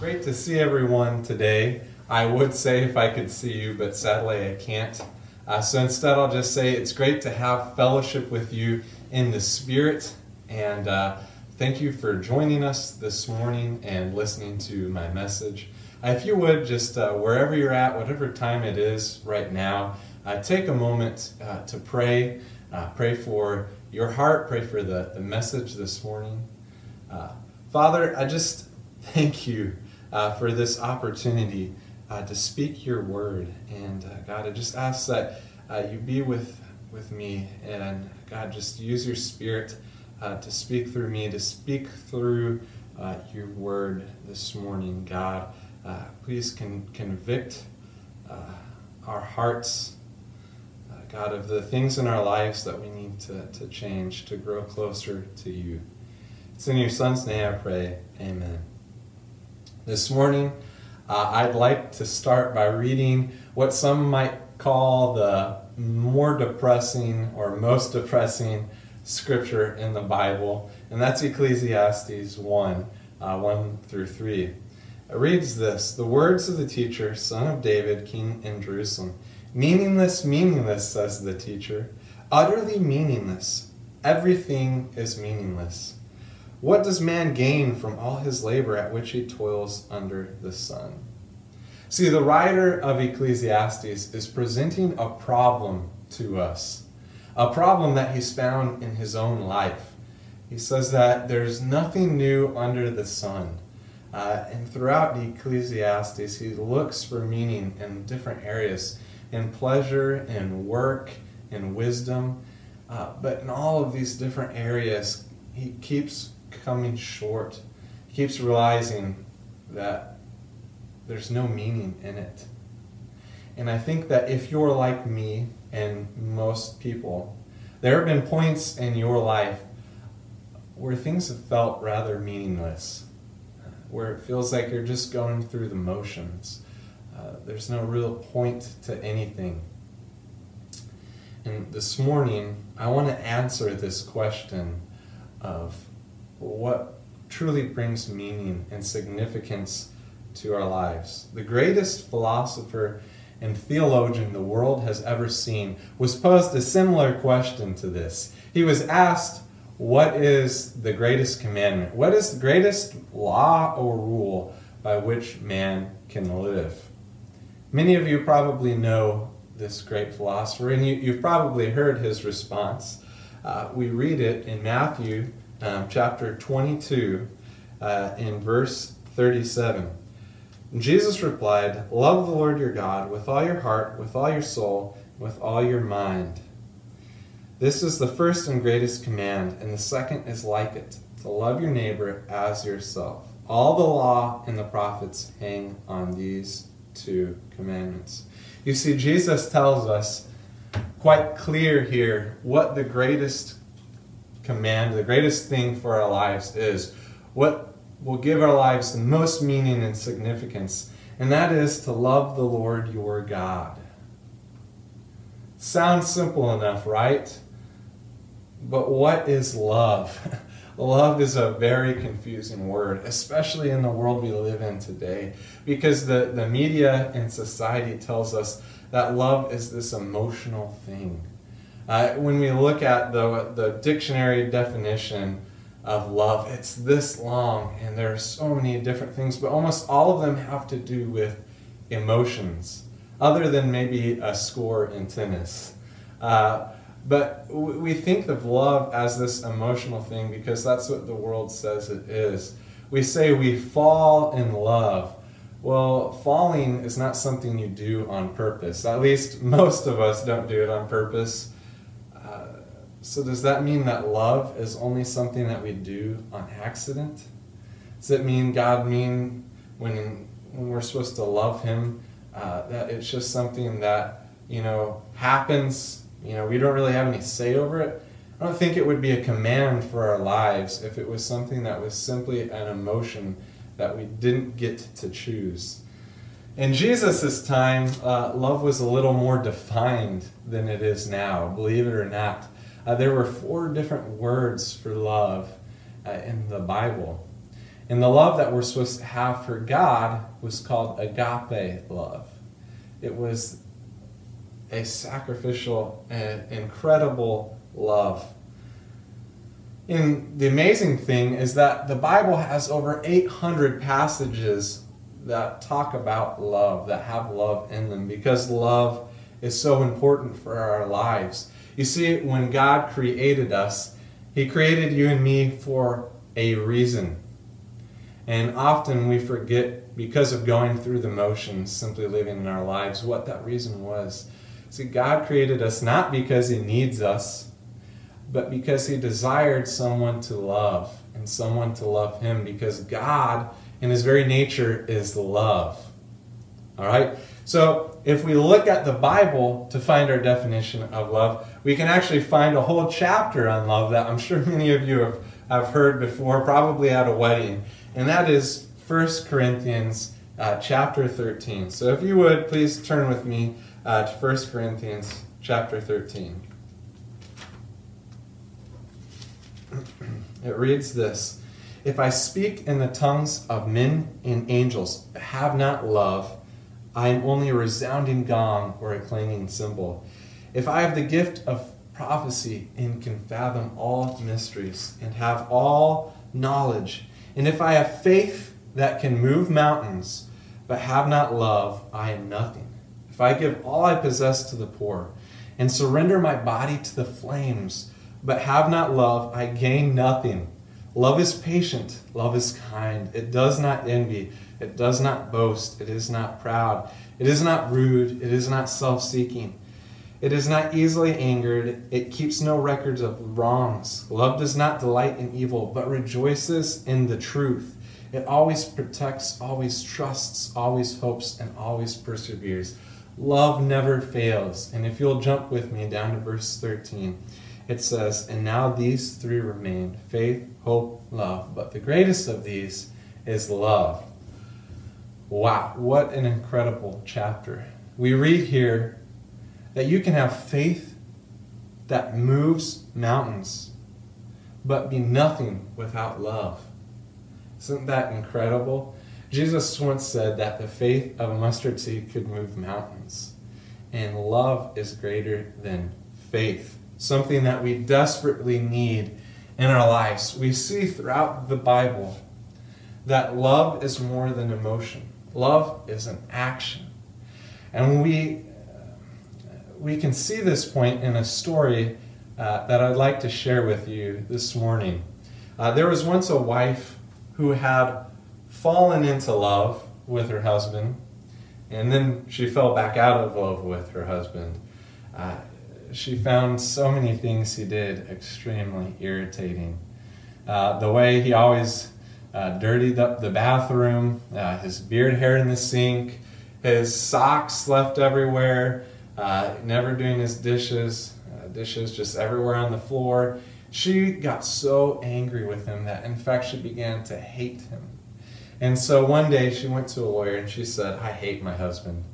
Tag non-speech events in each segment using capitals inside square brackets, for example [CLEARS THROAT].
Great to see everyone today. I would say if I could see you, but sadly I can't. Uh, so instead, I'll just say it's great to have fellowship with you in the Spirit. And uh, thank you for joining us this morning and listening to my message. Uh, if you would, just uh, wherever you're at, whatever time it is right now, uh, take a moment uh, to pray. pray for your heart, pray for the, the message this morning. Father, I just thank you uh, for this opportunity uh, to speak your word. And uh, God, I just ask that uh, you be with, with me. And God, just use your spirit uh, to speak through me, to speak through uh, your word this morning. God, please con- convict our hearts. God, of the things in our lives that we need to, to change to grow closer to you. It's in your Son's name I pray. Amen. This morning, uh, I'd like to start by reading what some might call the more depressing or most depressing scripture in the Bible, and that's Ecclesiastes 1 uh, 1 through 3. It reads this The words of the teacher, son of David, king in Jerusalem. Meaningless, meaningless, says the teacher. Utterly meaningless. Everything is meaningless. What does man gain from all his labor at which he toils under the sun? See, the writer of Ecclesiastes is presenting a problem to us, a problem that he's found in his own life. He says that there's nothing new under the sun. Uh, and throughout the Ecclesiastes, he looks for meaning in different areas in pleasure, in work, in wisdom. Uh, but in all of these different areas, he keeps coming short. He keeps realizing that there's no meaning in it. And I think that if you're like me and most people, there have been points in your life where things have felt rather meaningless, where it feels like you're just going through the motions. Uh, there's no real point to anything. And this morning, I want to answer this question of what truly brings meaning and significance to our lives. The greatest philosopher and theologian the world has ever seen was posed a similar question to this. He was asked, What is the greatest commandment? What is the greatest law or rule by which man can live? Many of you probably know this great philosopher, and you, have probably heard his response. Uh, we read it in Matthew um, chapter 22, uh, in verse 37. Jesus replied, Love the Lord your God with all your heart, with all your soul, with all your mind. This is the first and greatest command, and the second is like it to love your neighbor as yourself. All the law and the prophets hang on these two commandments. You see, Jesus tells us quite clear here what the greatest command, the greatest thing for our lives is what will give our lives the most meaning and significance, and that is to love the Lord your God. Sounds simple enough, right? But what is love? [LAUGHS] love is a very confusing word, especially in the world we live in today, because the, the media and society tells us that love is this emotional thing. Uh, when we look at the, the dictionary definition of love, it's this long, and there are so many different things, but almost all of them have to do with emotions, other than maybe a score in tennis. Uh, but we think of love as this emotional thing because that's what the world says it is. We say we fall in love. Well, falling is not something you do on purpose. At least most of us don't do it on purpose. So, does that mean that love is only something that we do on accident? Does it mean God mean when, when we're supposed to love Him uh, that it's just something that, you know, happens? You know, we don't really have any say over it. I don't think it would be a command for our lives if it was something that was simply an emotion that we didn't get to choose. In Jesus' time, uh, love was a little more defined than it is now, believe it or not. Uh, there were four different words for love uh, in the Bible. And the love that we're supposed to have for God was called agape love. It was a sacrificial and incredible love. And the amazing thing is that the Bible has over 800 passages that talk about love, that have love in them, because love is so important for our lives. You see, when God created us, He created you and me for a reason. And often we forget, because of going through the motions, simply living in our lives, what that reason was. See, God created us not because He needs us, but because He desired someone to love and someone to love Him, because God, in His very nature, is love. All right? So, if we look at the Bible to find our definition of love, we can actually find a whole chapter on love that I'm [LAUGHS] sure many of you have, have heard before, probably at a wedding, and that is 1 Corinthians uh, chapter 13. So, if you would, please turn with me uh, to 1 Corinthians chapter 13. [CLEARS THROAT] It reads this If I speak in the tongues of men and angels, but have not love, I am only a resounding gong or a clanging cymbal. If I have the gift of prophecy and can fathom all mysteries and have all knowledge, and if I have faith that can move mountains, but have not love, I am nothing. If I give all I possess to the poor and surrender my body to the flames, but have not love, I gain nothing. Love is patient, love is kind. It does not envy, it does not boast, it is not proud, it is not rude, it is not self seeking. It is not easily angered, it keeps no records of wrongs. Love does not delight in evil, but rejoices in the truth. It always protects, always trusts, always hopes, and always perseveres. Love never fails. And if you'll jump with me down to verse 13, it says, And now these three remain faith, hope, love. But the greatest of these is love. Wow, what an incredible chapter. We read here that you can have faith that moves mountains, but be nothing without love. Isn't that incredible? Jesus once said that the faith of a mustard seed could move mountains. And love is greater than faith, something that we desperately need in our lives. We see throughout the Bible that love is more than emotion, love is an action. And we, we can see this point in a story uh, that I'd like to share with you this morning. Uh, there was once a wife who had fallen into love with her husband, and then she fell back out of love with her husband. Uh, she found so many things he did extremely irritating. Uh, the way he always uh, dirtied up the bathroom, uh, his beard hair in the sink, his socks left everywhere, uh, never doing his dishes, uh, dishes just everywhere on the floor. She got so angry with him that, in fact, she began to hate him. And so one day she went to a lawyer and she said, I hate my husband.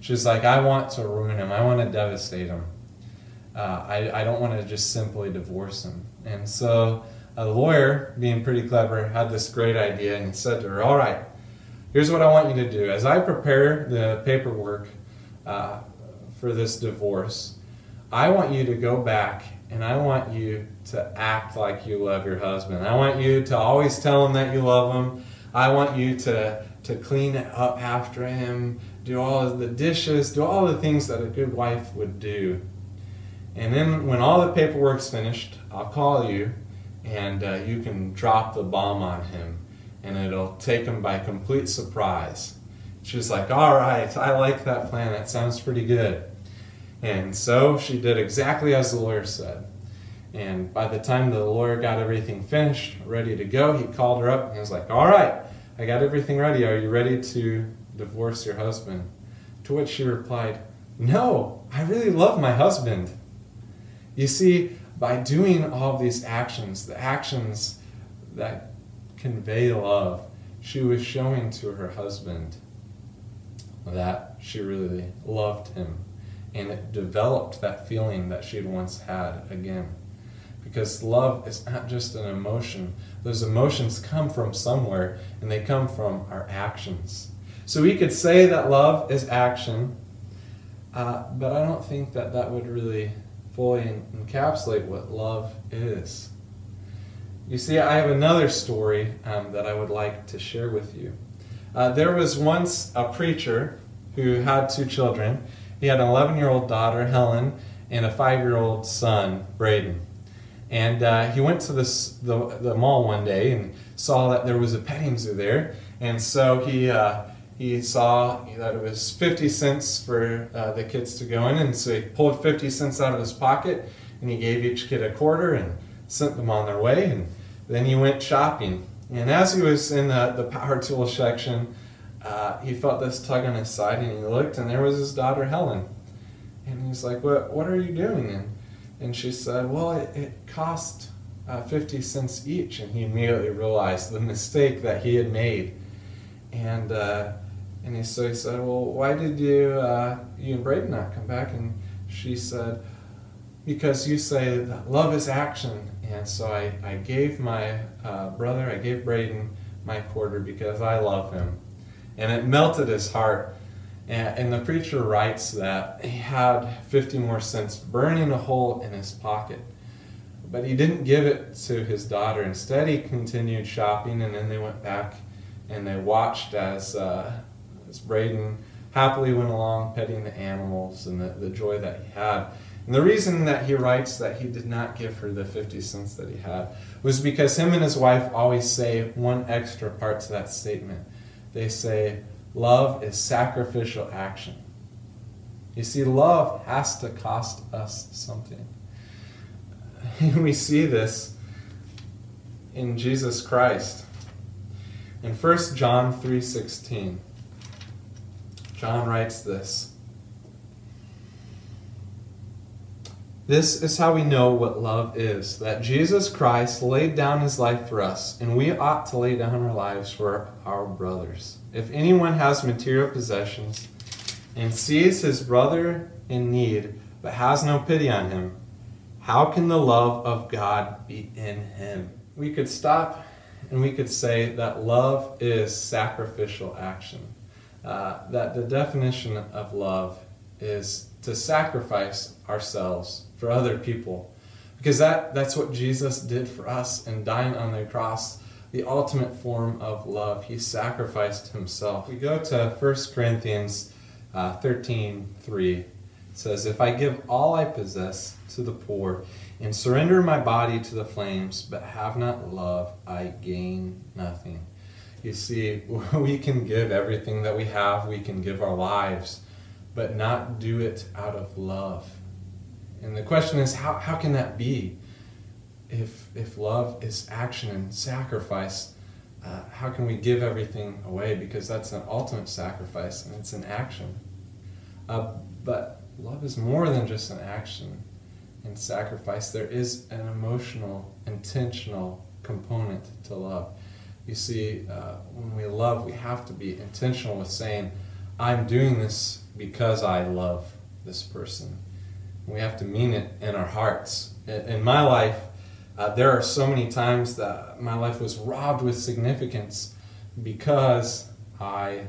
She's like, I want to ruin him. I want to devastate him. Uh, I, I don't want to just simply divorce him. And so a lawyer, being pretty clever, had this great idea and said to her, All right, here's what I want you to do. As I prepare the paperwork uh, for this divorce, I want you to go back and I want you to act like you love your husband. I want you to always tell him that you love him. I want you to, to clean up after him, do all of the dishes, do all the things that a good wife would do. And then when all the paperwork's finished, I'll call you and uh, you can drop the bomb on him and it'll take him by complete surprise. She's like, All right, I like that plan. That sounds pretty good. And so she did exactly as the lawyer said. And by the time the lawyer got everything finished, ready to go, he called her up and was like, All right, I got everything ready. Are you ready to divorce your husband? To which she replied, No, I really love my husband. You see, by doing all these actions, the actions that convey love, she was showing to her husband that she really loved him. And it developed that feeling that she had once had again because love is not just an emotion. Those emotions come from somewhere, and they come from our actions. So we could say that love is action, uh, but I don't think that that would really fully encapsulate what love is. You see, I have another story um, that I would like to share with you. Uh, there was once a preacher who had two children. He had an 11 year old daughter, Helen, and a five year old son, Braden. And uh, he went to this, the, the mall one day and saw that there was a petting zoo there. And so he, uh, he saw that it was 50 cents for uh, the kids to go in. And so he pulled 50 cents out of his pocket and he gave each kid a quarter and sent them on their way. And then he went shopping. And as he was in the, the power tool section, uh, he felt this tug on his side and he looked and there was his daughter Helen. And he's like, What, what are you doing? And and she said, Well, it, it cost uh, 50 cents each. And he immediately realized the mistake that he had made. And, uh, and he, so he said, Well, why did you, uh, you and Braden not come back? And she said, Because you say that love is action. And so I, I gave my uh, brother, I gave Braden my quarter because I love him. And it melted his heart and, the preacher writes that he had 50 more cents burning a hole in his pocket. But he didn't give it to his daughter. Instead, he continued shopping, and then they went back and they watched as, uh, as Braden happily went along petting the animals and the, the joy that he had. And the reason that he writes that he did not give her the 50 cents that he had was because him and his wife always say one extra part to that statement. They say, Love is sacrificial action. You see, love has to cost us something. And [LAUGHS] we see this in Jesus Christ. In 1 John 3:16, John writes this. This is how we know what love is that Jesus Christ laid down his life for us, and we ought to lay down our lives for our brothers. If anyone has material possessions and sees his brother in need but has no pity on him, how can the love of God be in him? We could stop and we could say that love is sacrificial action. Uh, that the definition of love is to sacrifice ourselves for other people. Because that, that's what Jesus did for us in dying on the cross, the ultimate form of love. He sacrificed himself. We go to 1 Corinthians uh, 13 3. It says, If I give all I possess to the poor and surrender my body to the flames, but have not love, I gain nothing. You see, [LAUGHS] we can give everything that we have, we can give our lives, but not do it out of love. And the question is, how, how can that be? If, if love is action and sacrifice, uh, how can we give everything away? Because that's an ultimate sacrifice and it's an action. Uh, but love is more than just an action and sacrifice. There is an emotional, intentional component to love. You see, uh, when we love, we have to be intentional with saying, I'm doing this because I love this person. We have to mean it in our hearts. In my life, uh, there are so many times that my life was robbed with significance because I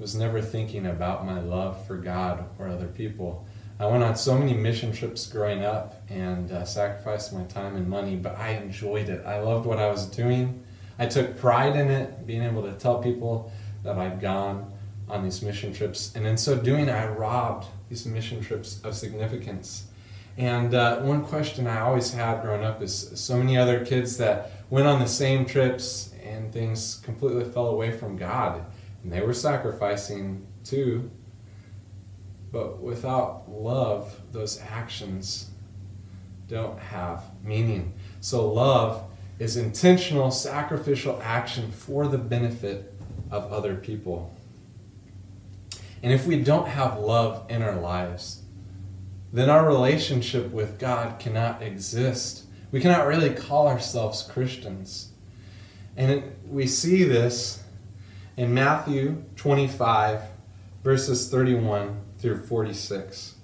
was never thinking about my love for God or other people. I went on so many mission trips growing up and uh, sacrificed my time and money, but I enjoyed it. I loved what I was doing. I took pride in it, being able to tell people that I'd gone on these mission trips. And in so doing, I robbed these mission trips of significance. And uh, one question I always had growing up is so many other kids that went on the same trips and things completely fell away from God. And they were sacrificing too. But without love, those actions don't have meaning. So, love is intentional, sacrificial action for the benefit of other people. And if we don't have love in our lives, then our relationship with God cannot exist. We cannot really call ourselves Christians. And it, we see this in Matthew 25, verses 31 through 46.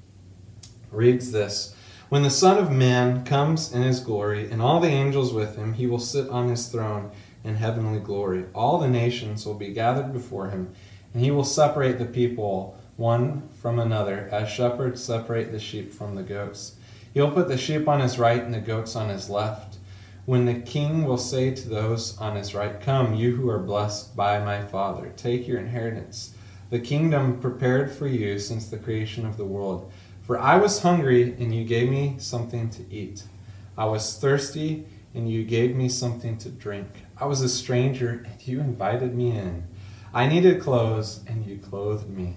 Reads this When the Son of Man comes in his glory, and all the angels with him, he will sit on his throne in heavenly glory. All the nations will be gathered before him, and he will separate the people one from another, as shepherds separate the sheep from the goats. He will put the sheep on his right and the goats on his left. When the king will say to those on his right, Come, you who are blessed by my Father, take your inheritance, the kingdom prepared for you since the creation of the world. For I was hungry, and you gave me something to eat. I was thirsty, and you gave me something to drink. I was a stranger, and you invited me in. I needed clothes, and you clothed me.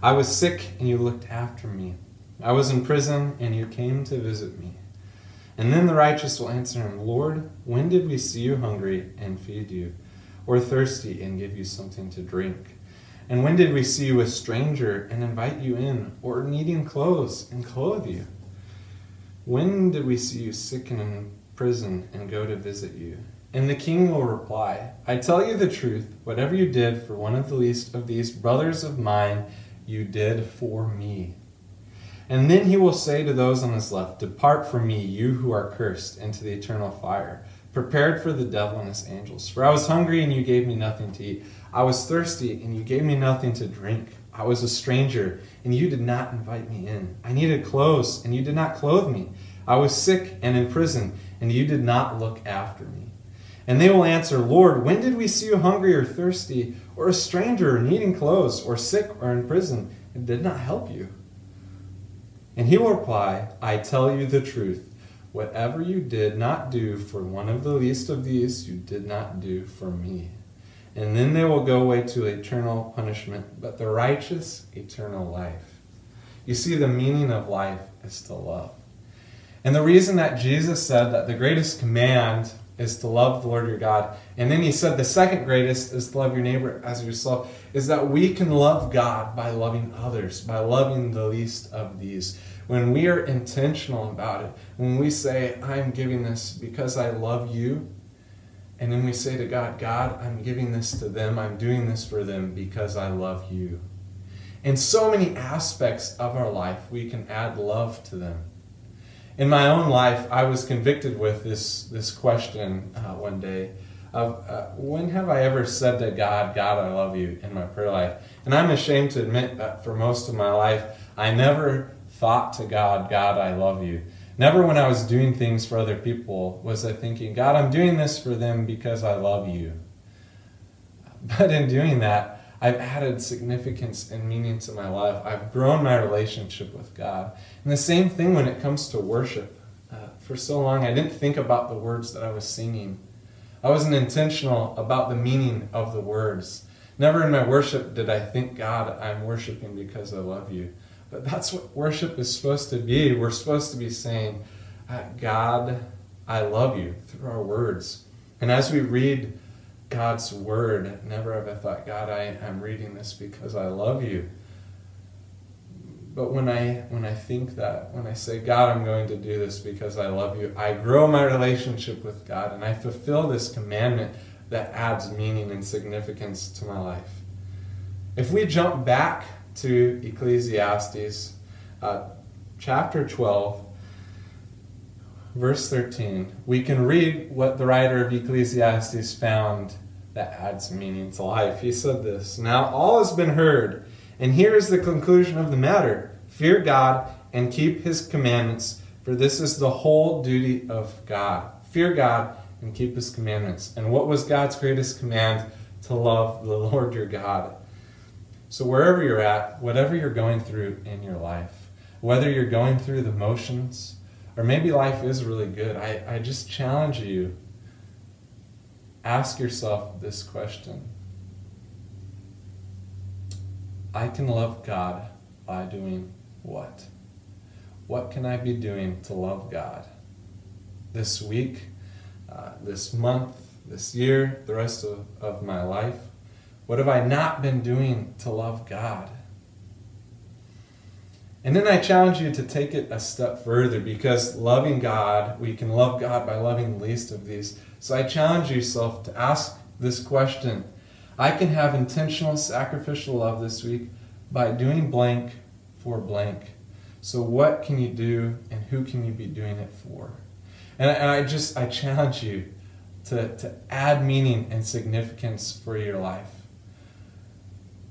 I was sick, and you looked after me. I was in prison, and you came to visit me. And then the righteous will answer him, Lord, when did we see you hungry and feed you, or thirsty and give you something to drink? And when did we see you a stranger and invite you in, or needing clothes and clothe you? When did we see you sick and in prison and go to visit you? And the king will reply, I tell you the truth, whatever you did for one of the least of these brothers of mine, you did for me. And then he will say to those on his left, Depart from me, you who are cursed, into the eternal fire, prepared for the devil and his angels. For I was hungry, and you gave me nothing to eat. I was thirsty, and you gave me nothing to drink. I was a stranger, and you did not invite me in. I needed clothes, and you did not clothe me. I was sick and in prison, and you did not look after me. And they will answer, Lord, when did we see you hungry or thirsty, or a stranger, needing clothes, or sick or in prison, and did not help you? And he will reply, I tell you the truth. Whatever you did not do for one of the least of these, you did not do for me. And then they will go away to eternal punishment, but the righteous, eternal life. You see, the meaning of life is to love. And the reason that Jesus said that the greatest command is to love the Lord your God, and then he said the second greatest is to love your neighbor as yourself, is that we can love God by loving others, by loving the least of these when we are intentional about it, when we say, I'm giving this because I love you, and then we say to God, God, I'm giving this to them, I'm doing this for them because I love you. In so many aspects of our life, we can add love to them. In my own life, I was convicted with this, this question uh, one day of uh, when have I ever said to God, God, I love you in my prayer life? And I'm ashamed to admit that for most of my life, I never thought to God, God, I love you. Never when I was doing things for other people was I thinking, God, I'm doing this for them because I love you. But in doing that, I've added significance and meaning to my life. I've grown my relationship with God. And the same thing when it comes to worship. Uh, for so long, I didn't think about the words that I was singing. I wasn't intentional about the meaning of the words. Never in my worship did I think, God, I'm worshiping because I love you. But that's what worship is supposed to be. We're supposed to be saying, uh, God, I love you through our words. And as we read God's word, never have I thought, God, I am reading this because I love you. But when I when I think that, when I say, God, I'm going to do this because I love you, I grow my relationship with God and I fulfill this commandment that adds meaning and significance to my life. If we jump back to Ecclesiastes uh, chapter 12, verse 13, we can read what the writer of Ecclesiastes found that adds meaning to life. He said this Now all has been heard, and here is the conclusion of the matter fear God and keep his commandments, for this is the whole duty of God. Fear God and keep his commandments. And what was God's greatest command? To love the [LAUGHS] Lord your God so, wherever you're at, whatever you're going through in your life, whether you're going through the motions, or maybe life is really good, I, I just challenge you ask yourself this question I can love God by doing what? What can I be doing to love God this week, uh, this month, this year, the rest of, of my life? What have I not been doing to love God? And then I challenge you to take it a step further because loving God, we can love God by loving the least of these. So I challenge yourself to ask this question. I can have intentional sacrificial love this week by doing blank for blank. So, what can you do and who can you be doing it for? And, and I just, I challenge you to, to add meaning and significance for your life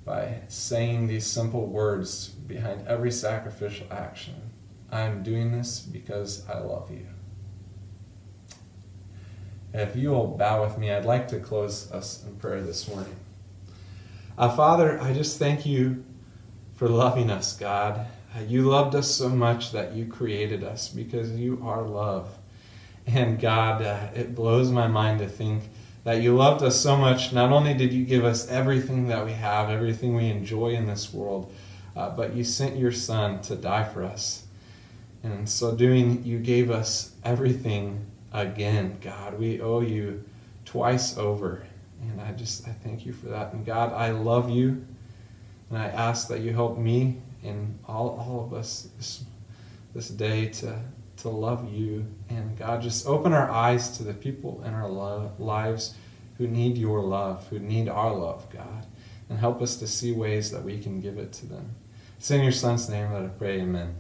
by saying these simple words behind every sacrificial action. I'm doing this because I love you. If you will bow with me, I'd like to close us in prayer this morning. Uh, Father, I just thank you for loving us, God. Uh, you loved us so much that you created us because you are love. And God, uh, it blows my mind to think that you loved us so much. Not only did you give us everything that we have, everything we enjoy in this world, uh, but you sent your Son to die for us. And so doing, you gave us everything again, God. We owe you twice over. And I just, I thank you for that. And God, I love you. And I ask that you help me and all, all of us this, this day to, to love you. And God, just open our eyes to the people in our love, lives who need your love, who need our love, God. And help us to see ways that we can give it to them. It's in your son's name that I pray, amen.